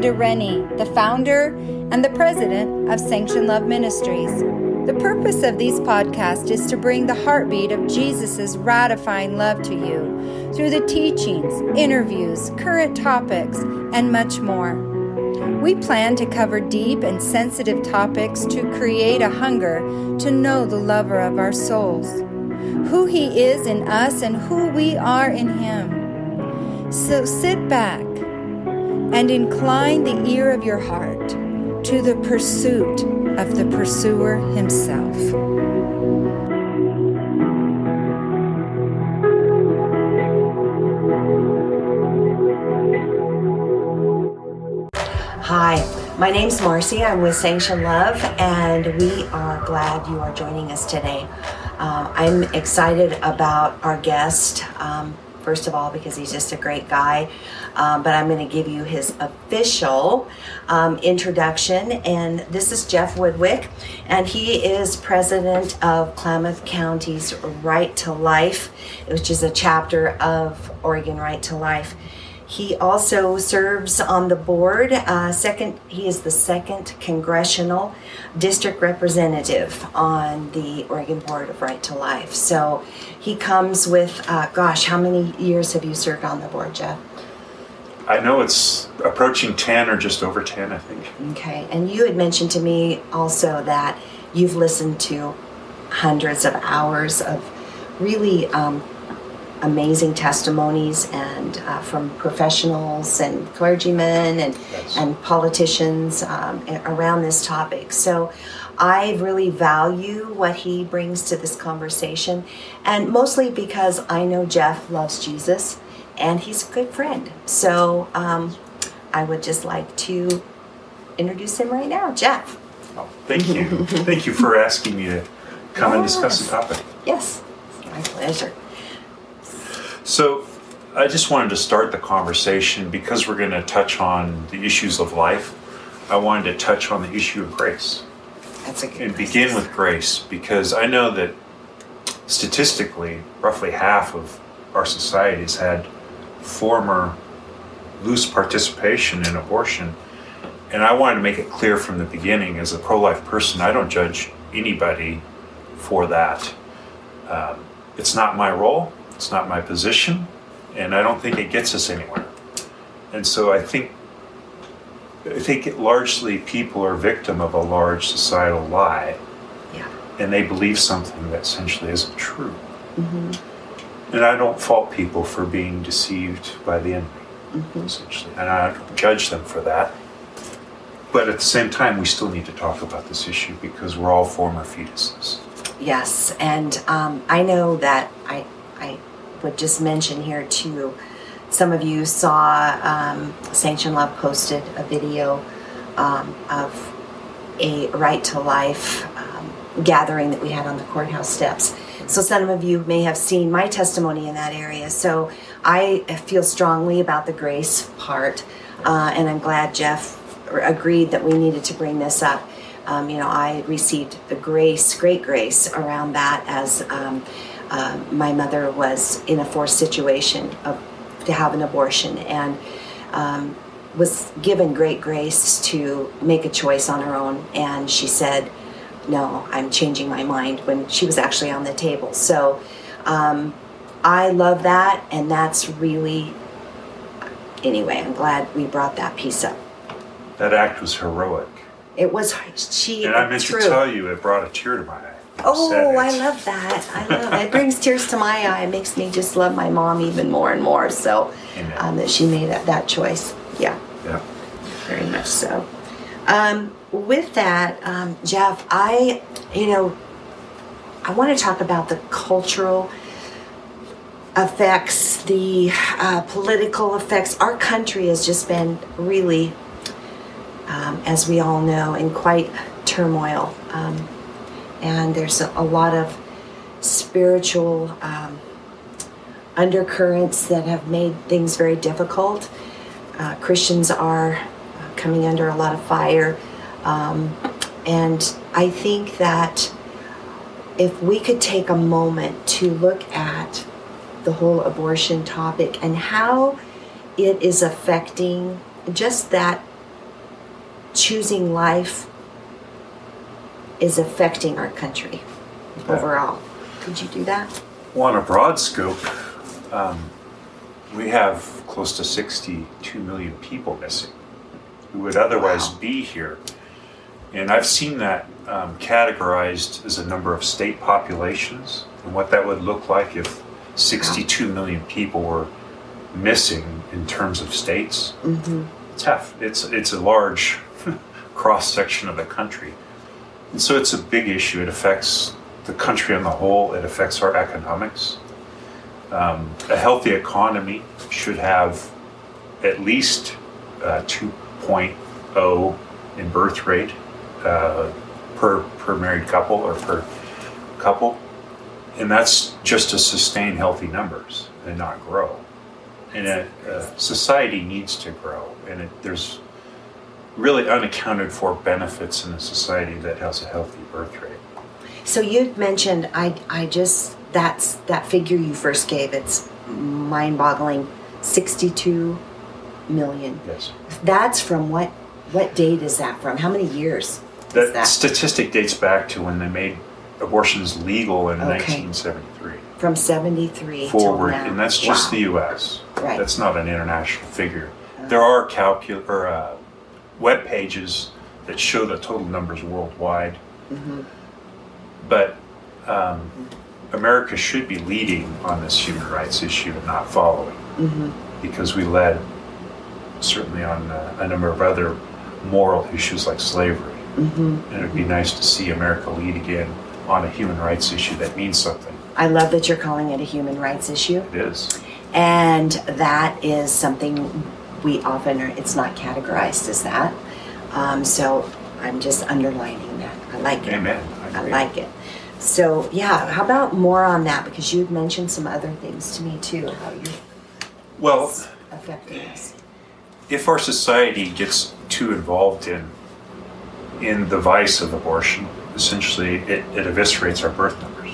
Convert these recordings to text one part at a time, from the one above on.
Linda Rennie, the founder and the president of Sanction Love Ministries. The purpose of these podcasts is to bring the heartbeat of Jesus' ratifying love to you through the teachings, interviews, current topics, and much more. We plan to cover deep and sensitive topics to create a hunger to know the lover of our souls, who he is in us, and who we are in him. So sit back and incline the ear of your heart to the pursuit of the pursuer himself. Hi, my name's Marcy. I'm with Sanction Love, and we are glad you are joining us today. Uh, I'm excited about our guest. Um, first of all, because he's just a great guy. Um, but I'm going to give you his official um, introduction. And this is Jeff Woodwick, and he is president of Klamath County's Right to Life, which is a chapter of Oregon Right to Life. He also serves on the board. Uh, second, he is the second congressional district representative on the Oregon Board of Right to Life. So he comes with, uh, gosh, how many years have you served on the board, Jeff? I know it's approaching 10 or just over 10, I think. Okay, and you had mentioned to me also that you've listened to hundreds of hours of really um, amazing testimonies and uh, from professionals and clergymen and Yes. and politicians um, around this topic. So I really value what he brings to this conversation, and mostly because I know Jeff loves Jesus and he's a good friend. So um, I would just like to introduce him right now, Jeff. Oh, thank you. thank you for asking me to come and discuss the topic. Yes, my pleasure. So, I just wanted to start the conversation because we're going to touch on the issues of life. I wanted to touch on the issue of grace That's a good. and begin with grace because I know that statistically, roughly half of our society has had former loose participation in abortion. And I wanted to make it clear from the beginning as a pro life person, I don't judge anybody for that. Um, it's not my role, it's not my position, and I don't think it gets us anywhere. And so I think I think it largely people are victim of a large societal lie Yeah. and they believe something that essentially isn't true. hmm And I don't fault people for being deceived by the enemy, hmm essentially. And I don't judge them for that. But at the same time, we still need to talk about this issue because we're all former fetuses. Yes, and um, I know that I I would just mention here too. Some of you saw um, Sanction Love posted a video um, of a right to life um, gathering that we had on the courthouse steps. So some of you may have seen my testimony in that area. So I feel strongly about the grace part, uh, and I'm glad Jeff agreed that we needed to bring this up. Um, you know, I received the grace, great grace around that as um, uh, my mother was in a forced situation of to have an abortion and um, was given great grace to make a choice on her own. And she said, "No, I'm changing my mind." When she was actually on the table, so um, I love that, and that's really. Anyway, I'm glad we brought that piece up. That act was heroic. It was she. And I meant true. to tell you, it brought a tear to my eye. Oh, I love that. I love it. It brings tears to my eye. It makes me just love my mom even more and more. So um, that she made that, that choice. Yeah, Yeah. very much so. Um, with that, um, Jeff, I, you know, I want to talk about the cultural effects, the uh, political effects. Our country has just been really, um, as we all know, in quite turmoil. And there's a, a lot of spiritual um, undercurrents that have made things very difficult. Uh, Christians are uh, coming under a lot of fire. Um, and I think that if we could take a moment to look at the whole abortion topic and how it is affecting just that choosing life is affecting our country Yeah. overall. Could you do that? Well, on a broad scope, um, we have close to 62 million people missing who would otherwise Wow. be here. And I've seen that um, categorized as a number of state populations and what that would look like if 62 million people were missing in terms of states. Mm-hmm. It's tough. It's it's a large cross section of the country, and so it's a big issue. It affects the country on the whole. It affects our economics. Um, a healthy economy should have at least uh, 2.0 in birth rate uh, per per married couple or per couple, and that's just to sustain healthy numbers and not grow. And a, a society needs to grow, and it, there's really unaccounted for benefits in a society that has a healthy birth rate. So you mentioned I I just that's that figure you first gave. It's mind-boggling. Sixty-two million. Yes. That's from what what date is that from? How many years That, that? statistic dates back to when they made abortions legal in Okay. 1973 from seventy-three forward, now. and that's just Wow. the U.S. Right. That's not an international figure. There are calcul or uh, web pages that show the total numbers worldwide, Mhm. but um, America should be leading on this human rights issue and not following. Mhm. because we led certainly on uh, a number of other moral issues like slavery. Mhm. And it would be nice to see America lead again on a human rights issue that means something. I love that you're calling it a human rights issue. It is. And that is something we often are, it's not categorized as that. Um, so I'm just underlining that. I like it. Amen. I agree. like it. So yeah, how about more on that? Because you had mentioned some other things to me too, how you're Well, affecting us. if our society gets too involved in in the vice of abortion, essentially it, it eviscerates our birth numbers,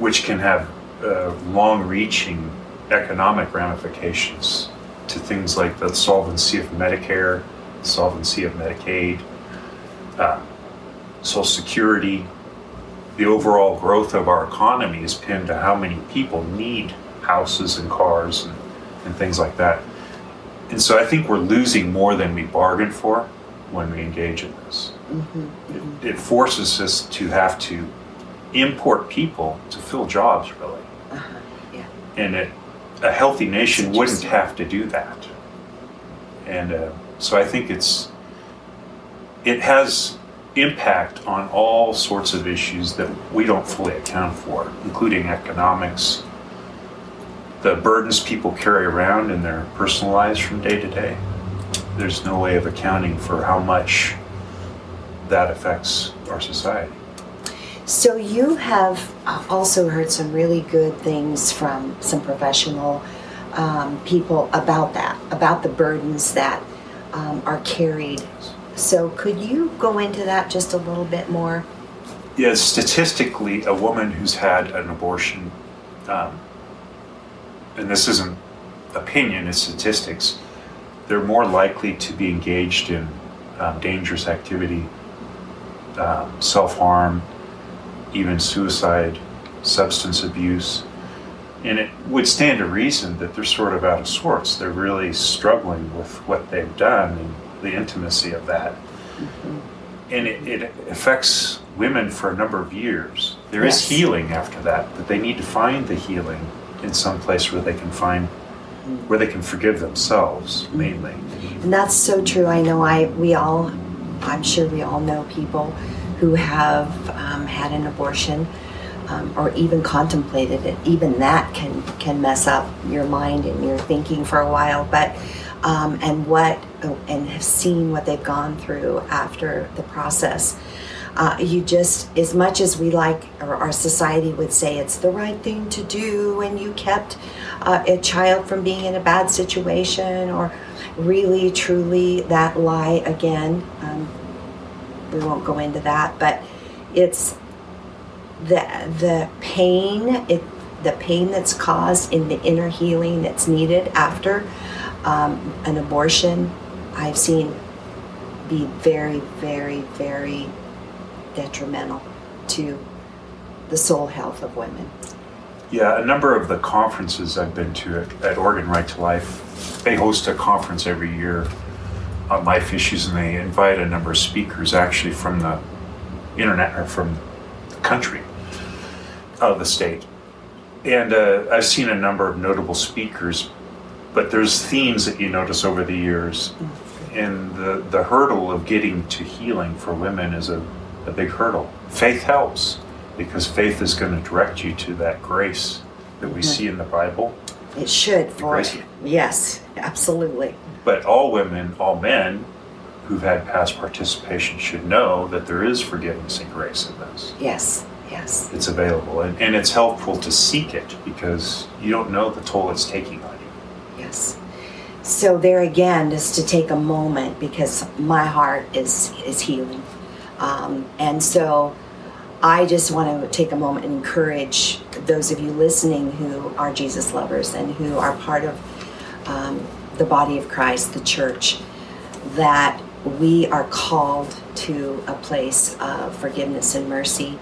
which can have uh, long-reaching economic ramifications to things like the solvency of Medicare, solvency of Medicaid, uh, Social Security. The overall growth of our economy is pinned to how many people need houses and cars and, and things like that. And so I think we're losing more than we bargained for when we engage in this. hmm It, it forces us to have to import people to fill jobs, really. Uh-huh. Yeah. And it, a healthy nation wouldn't have to do that. And uh, so I think it's it has impact on all sorts of issues that we don't fully account for, including economics, the burdens people carry around in their personal lives from day to day. There's no way of accounting for how much that affects our society. So you have uh, also heard some really good things from some professional um, people about that, about the burdens that um, are carried. So could you go into that just a little bit more? Yeah, statistically, a woman who's had an abortion, um, and this isn't opinion, it's statistics, they're more likely to be engaged in um, dangerous activity, um, self harm, even suicide, substance abuse. And it would stand to reason that they're sort of out of sorts. They're really struggling with what they've done and the intimacy of that mm-hmm. and it, it affects women for a number of years. There is Yes. healing after that, but they need to find the healing in some place where they can find where they can forgive themselves mm-hmm. mainly. And that's so true. I know I we all, I'm sure we all know people who have um, had an abortion um, or even contemplated it. Even that can can mess up your mind and your thinking for a while. But um, and what and have seen what they've gone through after the process. Uh, you just, as much as we like, or our society would say it's the right thing to do, and you kept uh, a child from being in a bad situation, or really, truly, that lie again. Um, we won't go into that, but it's the the pain, it the pain that's caused in the inner healing that's needed after Um, an abortion, I've seen be very, very, very detrimental to the soul health of women. Yeah, a number of the conferences I've been to at, at Oregon Right to Life, they host a conference every year on life issues, and they invite a number of speakers actually from the internet or from the country, out of the state. And uh, I've seen a number of notable speakers, but there's themes that you notice over the years. And the, the hurdle of getting to healing for women is a, a big hurdle. Faith helps because faith is going to direct you to that grace that we see in the Bible. It should for yes, absolutely. But all women, all men who've had past participation should know that there is forgiveness and grace in this. Yes, yes. It's available and, and it's helpful to seek it because you don't know the toll it's taking on you. Yes. So there again, just to take a moment because my heart is is healing, um, and so I just want to take a moment and encourage those of you listening who are Jesus lovers and who are part of um, the body of Christ, the church, that we are called to a place of forgiveness and mercy.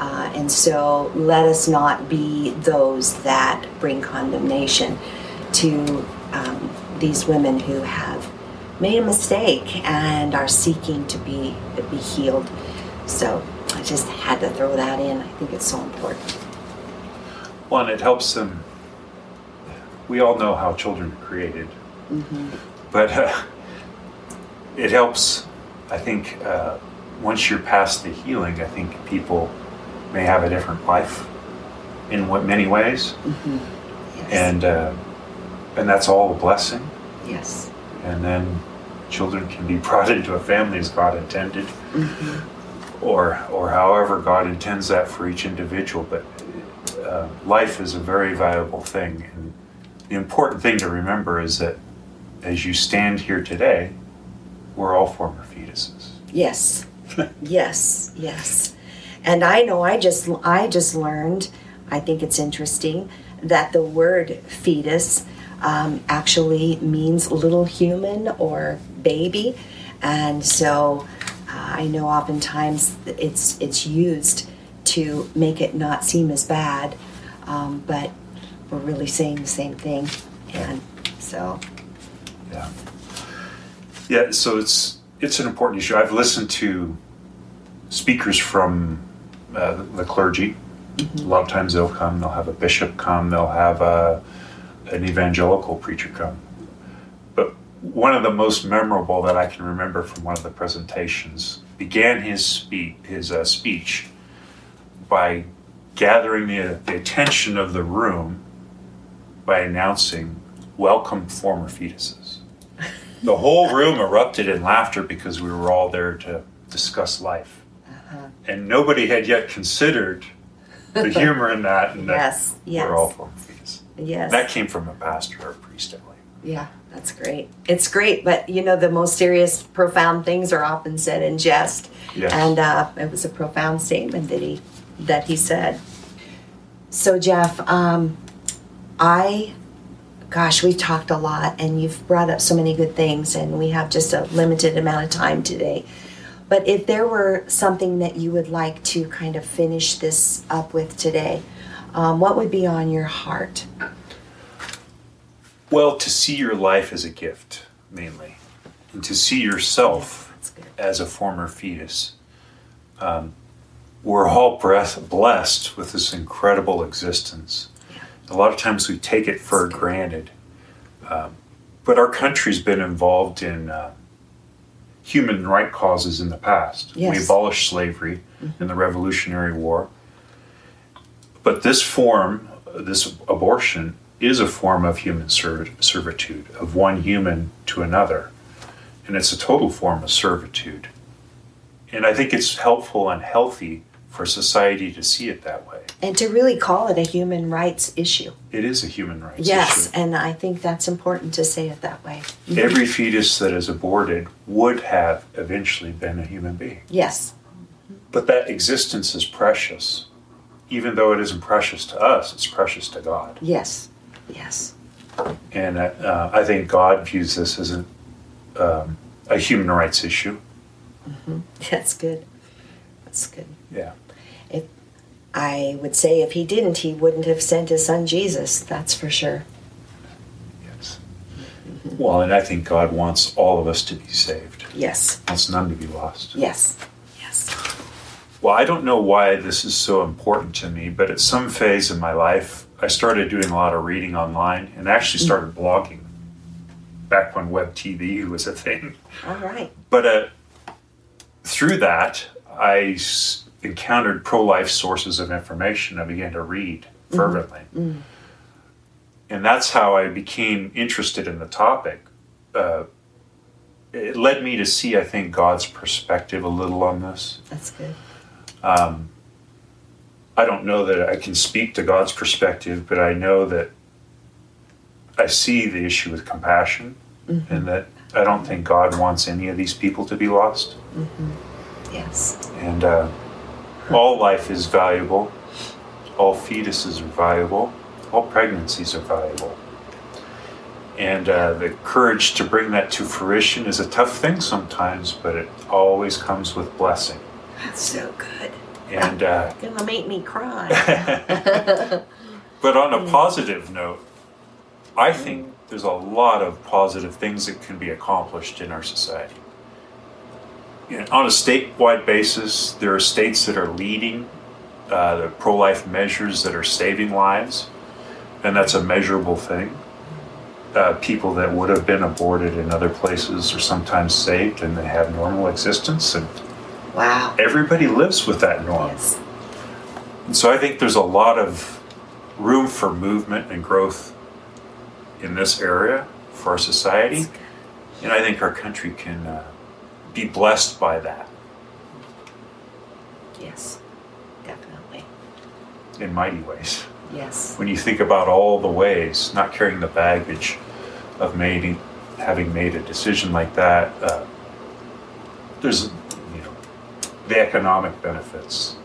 Uh, and so let us not be those that bring condemnation to um, these women who have made a mistake and are seeking to be be healed. So I just had to throw that in. I think it's so important. One, it helps them. We all know how children are created, but uh, it helps. I think uh, once you're past the healing, I think people may have a different life in what many ways, Yes. and uh, and that's all a blessing. yes. And then children can be brought into a family as God intended, or or however God intends that for each individual. But uh, life is a very valuable thing, and the important thing to remember is that as you stand here today, we're all former fetuses. Yes. yes, yes. And I know I just I just learned, I think it's interesting that the word fetus um, actually means little human or baby, and so uh, I know oftentimes it's it's used to make it not seem as bad, um, but we're really saying the same thing, and so Yeah. Yeah, so it's it's an important issue. I've listened to speakers from uh, the clergy. A lot of times they'll come, they'll have a bishop come, they'll have a, an evangelical preacher come. But one of the most memorable that I can remember from one of the presentations began his, spe- his uh, speech by gathering the, the attention of the room by announcing, Welcome, former fetuses. The whole room erupted in laughter because we were all there to discuss life. And nobody had yet considered the humor in that, and that Yes, yes. we're all yes. That came from a pastor or a priest, I believe. Yeah, that's great. It's great, but you know, the most serious, profound things are often said in jest. Yes. And uh, it was a profound statement that he that he said. So Jeff, um, I, gosh, we've talked a lot, and you've brought up so many good things, and we have just a limited amount of time today. But if there were something that you would like to kind of finish this up with today, um, what would be on your heart? Well, to see your life as a gift, mainly, and to see yourself as a former fetus. Um, we're all breath- blessed with this incredible existence. A lot of times we take it for granted. Um, but our country's been involved in uh, human right causes in the past. Yes. We abolished slavery in the Revolutionary War. But this form, this abortion, is a form of human serv- servitude, of one human to another. And it's a total form of servitude. And I think it's helpful and healthy for society to see it that way. And to really call it a human rights issue. It is a human rights Yes, issue. Yes, and I think that's important to say it that way. Every fetus that is aborted would have eventually been a human being. Yes, But that existence is precious. Even though it isn't precious to us, it's precious to God. yes, yes. And uh, I think God views this as a, um, a human rights issue. Mm-hmm. That's good. That's good. Yeah. I would say if he didn't, he wouldn't have sent his son Jesus. That's for sure. Yes. Well, and I think God wants all of us to be saved. Yes. Wants none to be lost. Yes. Yes. Well, I don't know why this is so important to me, but at some phase in my life, I started doing a lot of reading online and actually Mm. started blogging back when web TV was a thing. All right. But uh, through that, I s- encountered pro life sources of information. I began to read fervently. And that's how I became interested in the topic. Uh, it led me to see, I think, God's perspective a little on this. That's good. Um, I don't know that I can speak to God's perspective, but I know that I see the issue with compassion and that I don't think God wants any of these people to be lost. Yes. And uh, all life is valuable, all fetuses are valuable, all pregnancies are valuable. And uh, the courage to bring that to fruition is a tough thing sometimes, but it always comes with blessing. That's so good. And uh, Gonna make me cry. But on a positive note, I think there's a lot of positive things that can be accomplished in our society. On a statewide basis, there are states that are leading uh, the pro life measures that are saving lives, and that's a measurable thing. Uh, people that would have been aborted in other places are sometimes saved and they have normal existence, and wow. everybody lives with that norm. Yes. And so I think there's a lot of room for movement and growth in this area for our society. And I think our country can uh, be blessed by that Yes. Definitely. in mighty ways. Yes. When you think about all the ways, not carrying the baggage of made, having made a decision like that, uh, there's, you know, the economic benefits.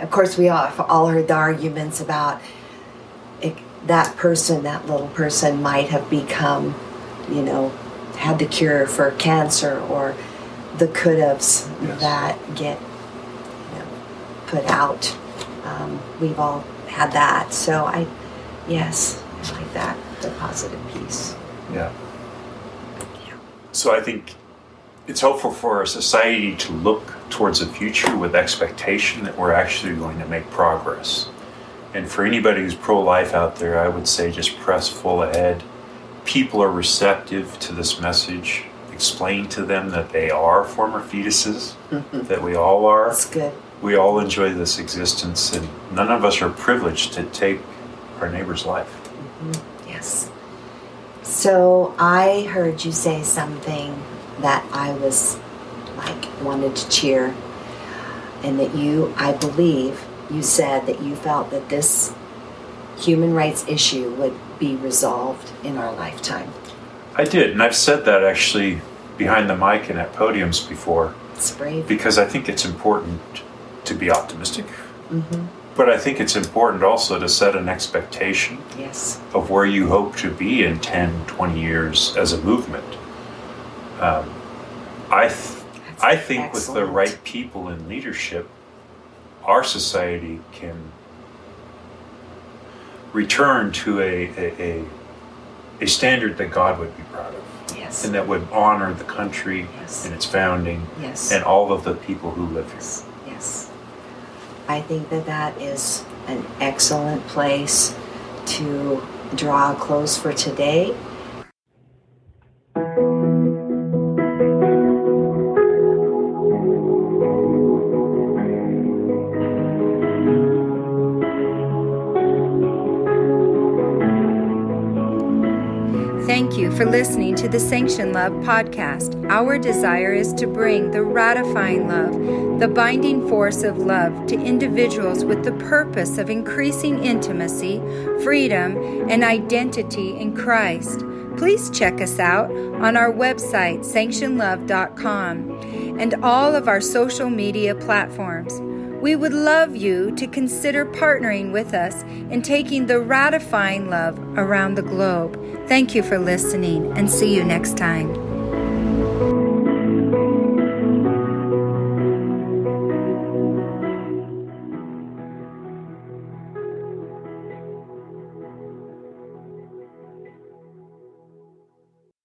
Of course, we all, all heard the arguments about it, that person, that little person might have become, you know, had the cure for cancer or the could haves Yes. that get, you know, put out. Um, we've all had that. So I, yes, I like that, the positive piece. Yeah. Yeah. So I think it's helpful for our society to look towards the future with expectation that we're actually going to make progress. And for anybody who's pro life out there, I would say just press full ahead. People are receptive to this message. Explain to them that they are former fetuses, mm-hmm. that we all are. That's good. We all enjoy this existence, and none of us are privileged to take our neighbor's life. Mm-hmm. Yes. So I heard you say something that I was like wanted to cheer, and that you, I believe, you said that you felt that this human rights issue would be resolved in our lifetime. I did, and I've said that actually behind the mic and at podiums before. It's brave. because I think it's important to be optimistic, Mm-hmm. but I think it's important also to set an expectation Yes. of where you hope to be in 10, 20 years as a movement. Um, I, th- I think with the right people in leadership, our society can return to a, a, a, a standard that God would be proud of Yes. and that would honor the country Yes. and its founding Yes. and all of the people who live here. Yes. Yes. I think that that is an excellent place to draw a close for today. For listening to the Sanction Love podcast. Our desire is to bring the ratifying love, the binding force of love to individuals with the purpose of increasing intimacy, freedom, and identity in Christ. Please check us out on our website, sanctionlove.com, and all of our social media platforms. We would love you to consider partnering with us in taking the ratifying love around the globe. Thank you for listening and see you next time.